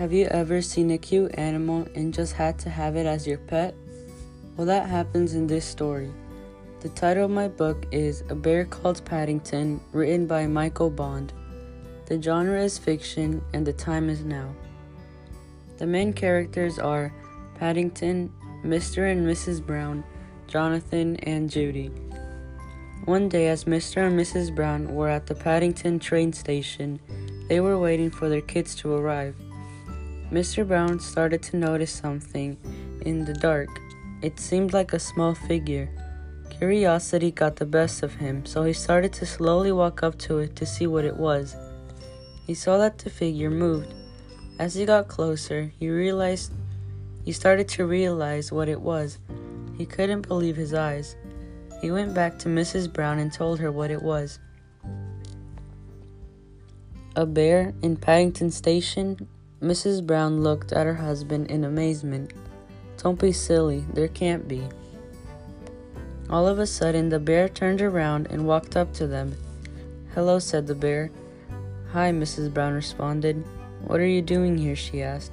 Have you ever seen a cute animal and just had to have it as your pet? Well, that happens in this story. The title of my book is A Bear Called Paddington, written by Michael Bond. The genre is fiction and the time is now. The main characters are Paddington, Mr. and Mrs. Brown, Jonathan, and Judy. One day, as Mr. and Mrs. Brown were at the Paddington train station, they were waiting for their kids to arrive. Mr. Brown started to notice something in the dark. It seemed like a small figure. Curiosity got the best of him, so he started to slowly walk up to it to see what it was. He saw that the figure moved. As he got closer, he realized he started to realize what it was. He couldn't believe his eyes. He went back to Mrs. Brown and told her what it was. A bear in Paddington Station? Mrs. Brown looked at her husband in amazement. Don't be silly, there can't be. All of a sudden, the bear turned around and walked up to them. Hello, said the bear. Hi, Mrs. Brown responded. What are you doing here? she asked.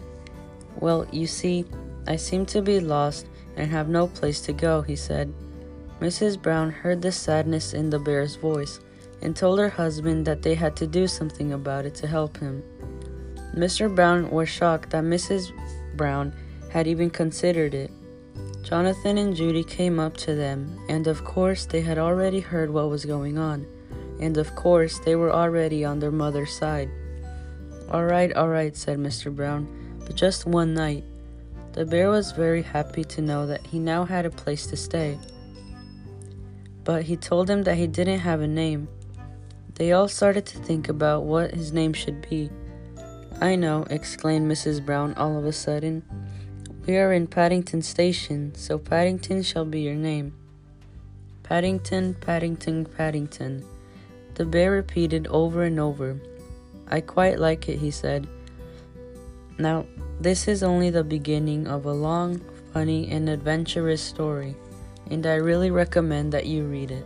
Well, you see, I seem to be lost and have no place to go, he said. Mrs. Brown heard the sadness in the bear's voice and told her husband that they had to do something about it to help him. Mr. Brown was shocked that Mrs. Brown had even considered it. Jonathan and Judy came up to them, and of course they had already heard what was going on, and of course they were already on their mother's side. All right, all right, said Mr. Brown, but just one night. The bear was very happy to know that he now had a place to stay. But he told them that he didn't have a name. They all started to think about what his name should be. I know, exclaimed Mrs. Brown all of a sudden. We are in Paddington Station, so Paddington shall be your name. Paddington, Paddington, Paddington. The bear repeated over and over. I quite like it, he said. Now, this is only the beginning of a long, funny, and adventurous story, and I really recommend that you read it.